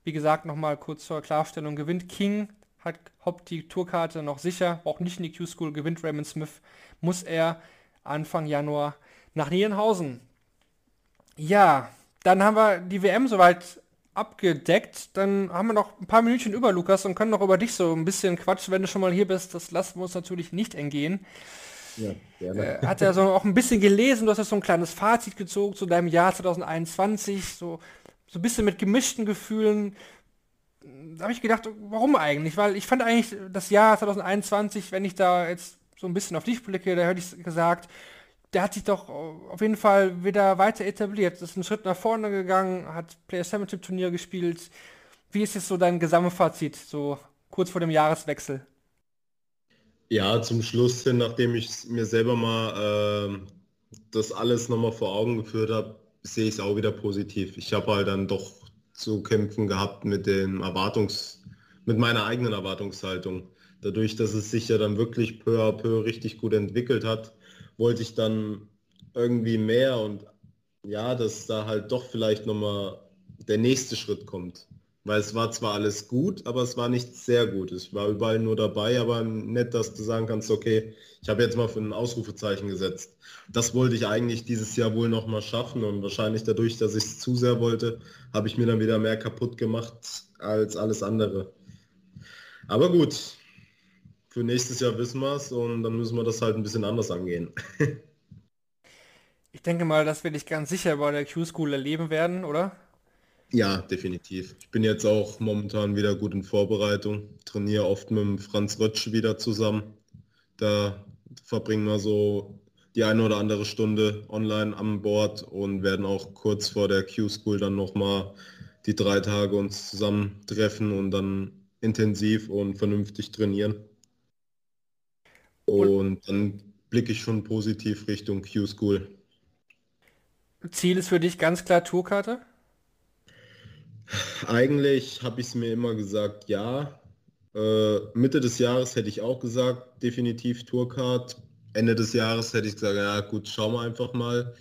Wie gesagt, nochmal kurz zur Klarstellung, gewinnt King, hat Hopp die Tourkarte noch sicher, auch nicht in die Q-School, gewinnt Raymond Smith, muss er Anfang Januar nach Nierenhausen. Ja, Dann haben wir die WM soweit abgedeckt. Dann haben wir noch ein paar Minütchen über Lukas und können noch über dich so ein bisschen quatschen, wenn du schon mal hier bist. Das lassen wir uns natürlich nicht entgehen. Ja, gerne. Äh, hat er so auch ein bisschen gelesen, du hast ja so ein kleines Fazit gezogen zu deinem Jahr 2021, so, so ein bisschen mit gemischten Gefühlen. Da habe ich gedacht, warum eigentlich? Weil ich fand eigentlich das Jahr 2021, wenn ich da jetzt so ein bisschen auf dich blicke, da hätte ich gesagt, der hat sich doch auf jeden Fall wieder weiter etabliert. Ist einen Schritt nach vorne gegangen, hat Player Championship Turnier gespielt. Wie ist jetzt so dein Gesamtfazit, so kurz vor dem Jahreswechsel? Ja, zum Schluss hin, nachdem ich mir selber mal äh, das alles nochmal vor Augen geführt habe, sehe ich es auch wieder positiv. Ich habe halt dann doch zu kämpfen gehabt mit den Erwartungs, mit meiner eigenen Erwartungshaltung. Dadurch, dass es sich ja dann wirklich peu à peu richtig gut entwickelt hat, wollte ich dann irgendwie mehr und ja, dass da halt doch vielleicht nochmal der nächste Schritt kommt. Weil es war zwar alles gut, aber es war nicht sehr gut. Es war überall nur dabei, aber nett, dass du sagen kannst, okay, ich habe jetzt mal für ein Ausrufezeichen gesetzt. Das wollte ich eigentlich dieses Jahr wohl nochmal schaffen und wahrscheinlich dadurch, dass ich es zu sehr wollte, habe ich mir dann wieder mehr kaputt gemacht als alles andere. Aber gut, für nächstes Jahr wissen wir es und dann müssen wir das halt ein bisschen anders angehen. (laughs) ich denke mal, dass wir dich ganz sicher bei der Q-School erleben werden, oder? Ja, definitiv. Ich bin jetzt auch momentan wieder gut in Vorbereitung. Trainiere oft mit dem Franz Rötsch wieder zusammen. Da verbringen wir so die eine oder andere Stunde online an Bord und werden auch kurz vor der Q-School dann nochmal die drei Tage uns zusammentreffen und dann intensiv und vernünftig trainieren. Und dann blicke ich schon positiv Richtung Q-School. Ziel ist für dich ganz klar Tourkarte? Eigentlich habe ich es mir immer gesagt, ja. Äh, Mitte des Jahres hätte ich auch gesagt, definitiv Tourcard. Ende des Jahres hätte ich gesagt, ja gut, schauen wir einfach mal.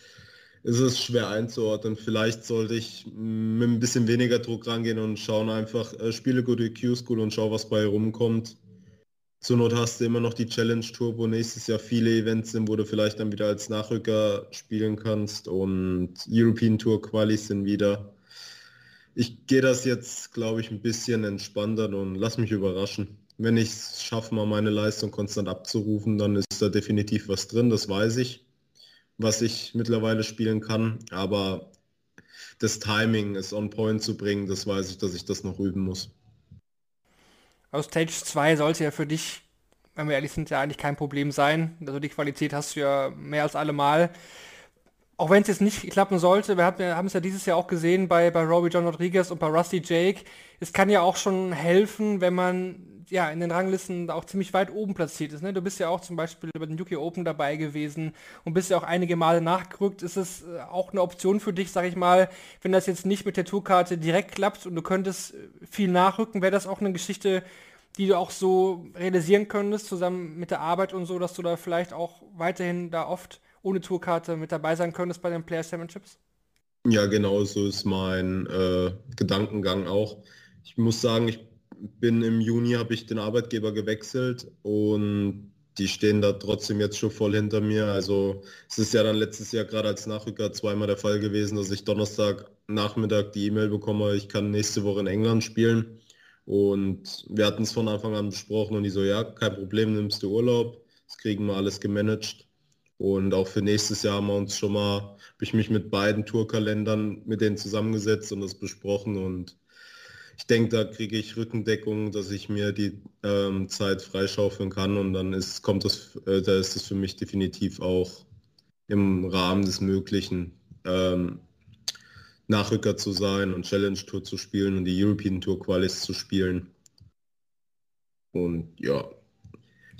Ist es schwer einzuordnen. Vielleicht sollte ich mit ein bisschen weniger Druck rangehen und schauen einfach, äh, spiele gute Q-School und schau, was bei rumkommt. Zur Not hast du immer noch die Challenge Tour, wo nächstes Jahr viele Events sind, wo du vielleicht dann wieder als Nachrücker spielen kannst und European Tour Qualis sind wieder. Ich gehe das jetzt, glaube ich, ein bisschen entspannter und lass mich überraschen. Wenn ich es schaffe, mal meine Leistung konstant abzurufen, dann ist da definitiv was drin, das weiß ich, was ich mittlerweile spielen kann. Aber das Timing ist on point zu bringen, das weiß ich, dass ich das noch üben muss. Aus Stage 2 sollte ja für dich, wenn wir ehrlich sind, ja eigentlich kein Problem sein. Also die Qualität hast du ja mehr als allemal. Auch wenn es jetzt nicht klappen sollte, wir haben es ja dieses Jahr auch gesehen bei, bei Robbie John Rodriguez und bei Rusty Jake. Es kann ja auch schon helfen, wenn man ja in den Ranglisten auch ziemlich weit oben platziert ist. Ne? Du bist ja auch zum Beispiel bei den UK Open dabei gewesen und bist ja auch einige Male nachgerückt. Ist es äh, auch eine Option für dich, sag ich mal, wenn das jetzt nicht mit der Tourkarte direkt klappt und du könntest äh, viel nachrücken, wäre das auch eine Geschichte, die du auch so realisieren könntest, zusammen mit der Arbeit und so, dass du da vielleicht auch weiterhin da oft ohne Tourkarte mit dabei sein könntest bei den Player Championships? Ja, genau so ist mein äh, Gedankengang auch. Ich muss sagen, ich bin im Juni, habe ich den Arbeitgeber gewechselt und die stehen da trotzdem jetzt schon voll hinter mir. Also es ist ja dann letztes Jahr gerade als Nachrücker zweimal der Fall gewesen, dass ich Donnerstag Nachmittag die E-Mail bekomme, ich kann nächste Woche in England spielen. Und wir hatten es von Anfang an besprochen und die so, ja, kein Problem, nimmst du Urlaub, das kriegen wir alles gemanagt. Und auch für nächstes Jahr haben wir uns schon mal, habe ich mich mit beiden Tourkalendern mit denen zusammengesetzt und das besprochen. Und ich denke, da kriege ich Rückendeckung, dass ich mir die ähm, Zeit freischaufeln kann. Und dann ist, kommt das, äh, da ist es für mich definitiv auch im Rahmen des Möglichen, ähm, Nachrücker zu sein und Challenge Tour zu spielen und die European Tour Qualis zu spielen. Und ja,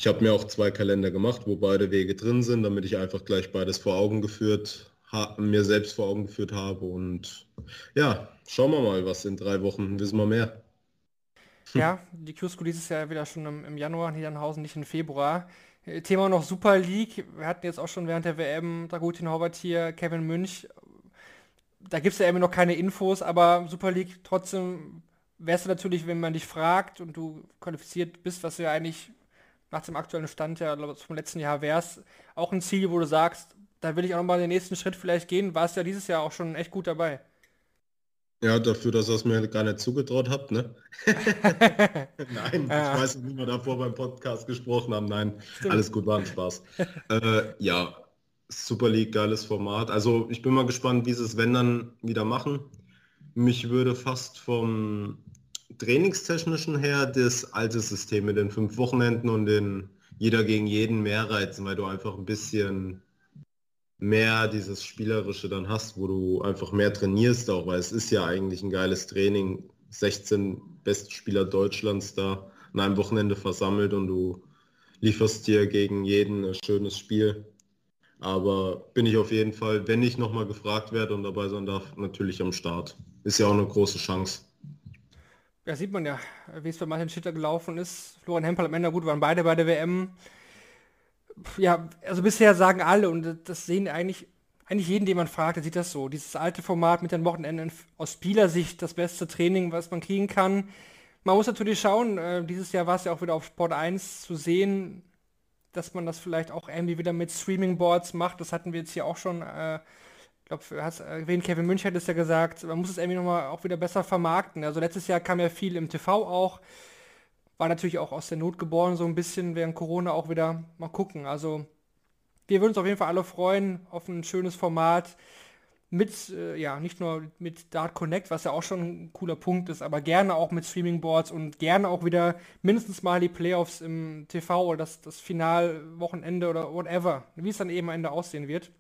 ich habe mir auch zwei Kalender gemacht, wo beide Wege drin sind, damit ich einfach gleich beides vor Augen geführt mir selbst vor Augen geführt habe. Und ja, schauen wir mal, was in drei Wochen wissen wir mehr. (laughs) Ja, die Q-School dieses Jahr wieder schon im, im Januar Niedernhausen, nicht im Februar. Äh, Thema noch Super League. Wir hatten jetzt auch schon während der WM Dragutin Horvath hier, Kevin Münch. Da gibt es ja immer noch keine Infos, aber Super League trotzdem wärst du natürlich, wenn man dich fragt und du qualifiziert bist, was du ja eigentlich nach dem aktuellen Stand ja vom letzten Jahr wärst, auch ein Ziel, wo du sagst, da will ich auch nochmal den nächsten Schritt vielleicht gehen, warst ja dieses Jahr auch schon echt gut dabei. Ja, dafür, dass ihr es mir gar nicht zugetraut habt, ne? (laughs) Nein, ja. ich weiß nicht, wie wir davor beim Podcast gesprochen haben. Nein, Stimmt. alles gut, war ein Spaß. (laughs) äh, ja, Super League, geiles Format. Also ich bin mal gespannt, wie sie es, wenn dann, wieder machen. Mich würde fast vom trainingstechnischen her das alte System mit den fünf Wochenenden und den jeder gegen jeden mehr reizen, weil du einfach ein bisschen mehr dieses Spielerische dann hast, wo du einfach mehr trainierst auch, weil es ist ja eigentlich ein geiles Training. 16 Bestspieler Deutschlands da an einem Wochenende versammelt und du lieferst dir gegen jeden ein schönes Spiel. Aber bin ich auf jeden Fall, wenn ich nochmal gefragt werde und dabei sein darf, natürlich am Start. Ist ja auch eine große Chance. Ja, sieht man ja, wie es bei Martin Schitter gelaufen ist. Florian Hempel am Ende gut, waren beide bei der WM ja, also bisher sagen alle, und das sehen eigentlich, eigentlich jeden, den man fragt, der sieht das so. Dieses alte Format mit den Wochenenden aus Spielersicht das beste Training, was man kriegen kann. Man muss natürlich schauen, äh, dieses Jahr war es ja auch wieder auf Sport 1 zu sehen, dass man das vielleicht auch irgendwie wieder mit Streaming-Boards macht. Das hatten wir jetzt hier auch schon, äh, ich glaube, hast erwähnt, Kevin Münch hat es ja gesagt, man muss es irgendwie nochmal auch wieder besser vermarkten. Also letztes Jahr kam ja viel im TV auch war natürlich auch aus der Not geboren, so ein bisschen während Corona auch wieder mal gucken. Also wir würden uns auf jeden Fall alle freuen auf ein schönes Format mit, äh, ja, nicht nur mit Dart Connect, was ja auch schon ein cooler Punkt ist, aber gerne auch mit Streaming-Boards und gerne auch wieder mindestens mal die Playoffs im TV oder das, das Finalwochenende oder whatever, wie es dann eben am Ende aussehen wird.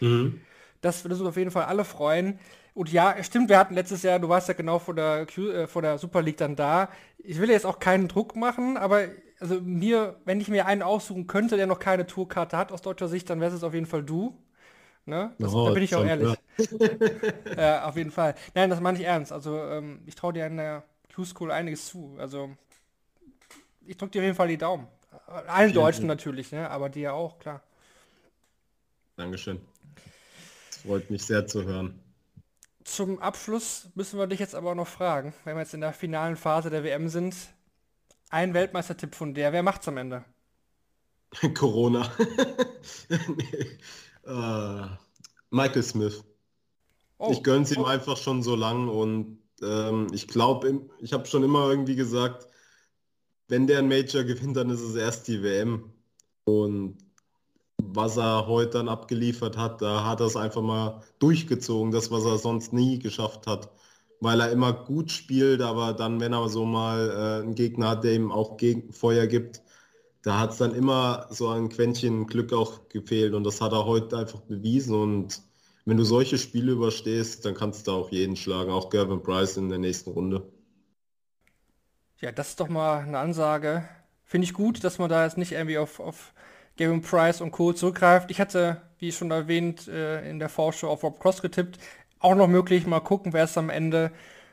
Mhm. Das würde uns auf jeden Fall alle freuen. Und ja, stimmt, wir hatten letztes Jahr, du warst ja genau vor der, Q, äh, vor der Super League dann da. Ich will jetzt auch keinen Druck machen, aber also mir, wenn ich mir einen aussuchen könnte, der noch keine Tourkarte hat aus deutscher Sicht, dann wäre es auf jeden Fall du. Ne? Das, oh, da bin ich auch ehrlich. (laughs) ja, auf jeden Fall. Nein, das meine ich ernst. Also ähm, ich traue dir in der Q-School einiges zu. Also ich drücke dir auf jeden Fall die Daumen. Allen Vielen Deutschen Dank. natürlich, ne? aber dir auch, klar. Dankeschön. Freut mich sehr zu hören. Zum Abschluss müssen wir dich jetzt aber noch fragen, wenn wir jetzt in der finalen Phase der WM sind. Ein Weltmeistertipp von der, wer macht's am Ende? (laughs) Corona. (laughs) nee. uh, Michael Smith. Oh, ich gönn's ihm oh. einfach schon so lang und ähm, ich glaube, ich habe schon immer irgendwie gesagt, wenn der ein Major gewinnt, dann ist es erst die WM. Und was er heute dann abgeliefert hat, da hat er es einfach mal durchgezogen, das, was er sonst nie geschafft hat. Weil er immer gut spielt, aber dann, wenn er so mal äh, einen Gegner hat, der ihm auch gegen Feuer gibt, da hat es dann immer so ein Quäntchen Glück auch gefehlt und das hat er heute einfach bewiesen und wenn du solche Spiele überstehst, dann kannst du auch jeden schlagen, auch Gavin Price in der nächsten Runde. Ja, das ist doch mal eine Ansage. Finde ich gut, dass man da jetzt nicht irgendwie auf, auf Gavin Price und Co. zurückgreift. Ich hatte, wie schon erwähnt, äh, in der Vorschau auf Rob Cross getippt. Auch noch möglich, mal gucken, wer es am Ende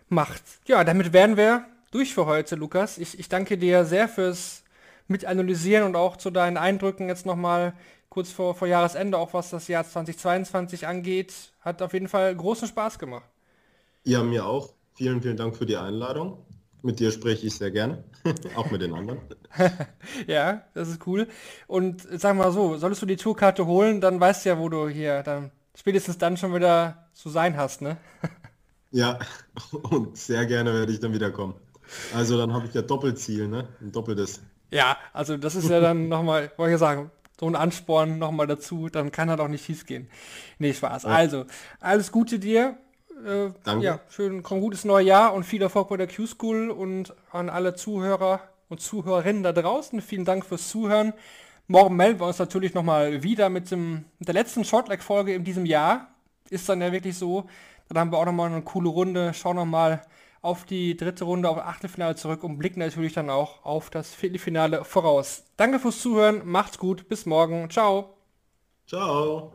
macht. Ja, damit wären wir durch für heute, Lukas. Ich, ich danke dir sehr fürs Mitanalysieren und auch zu deinen Eindrücken jetzt nochmal kurz vor, vor Jahresende, auch was das Jahr 2022 angeht. Hat auf jeden Fall großen Spaß gemacht. Ja, mir auch. Vielen, vielen Dank für die Einladung. Mit dir spreche ich sehr gerne, (laughs) auch mit den anderen. (laughs) ja, das ist cool. Und sag mal so, solltest du die Tourkarte holen, dann weißt du ja, wo du hier dann spätestens dann schon wieder zu sein hast, ne? (laughs) ja, und sehr gerne werde ich dann wiederkommen. Also dann habe ich ja Doppelziel, ne? Ein doppeltes. Ja, also das ist ja dann nochmal, wollte ich sagen, so ein Ansporn nochmal dazu, dann kann er doch nicht schief gehen. Nee, Spaß. Ja. Also, alles Gute dir äh, Danke. Ja, schön, komm gutes neues Jahr und viel Erfolg bei der Q-School und an alle Zuhörer und Zuhörerinnen da draußen. Vielen Dank fürs Zuhören. Morgen melden wir uns natürlich nochmal wieder mit, dem, mit der letzten Shortleg-Folge in diesem Jahr. Ist dann ja wirklich so. Dann haben wir auch nochmal eine coole Runde. Schauen nochmal auf die dritte Runde, auf das Achtelfinale zurück und blicken natürlich dann auch auf das Viertelfinale voraus. Danke fürs Zuhören, macht's gut, bis morgen, ciao. Ciao.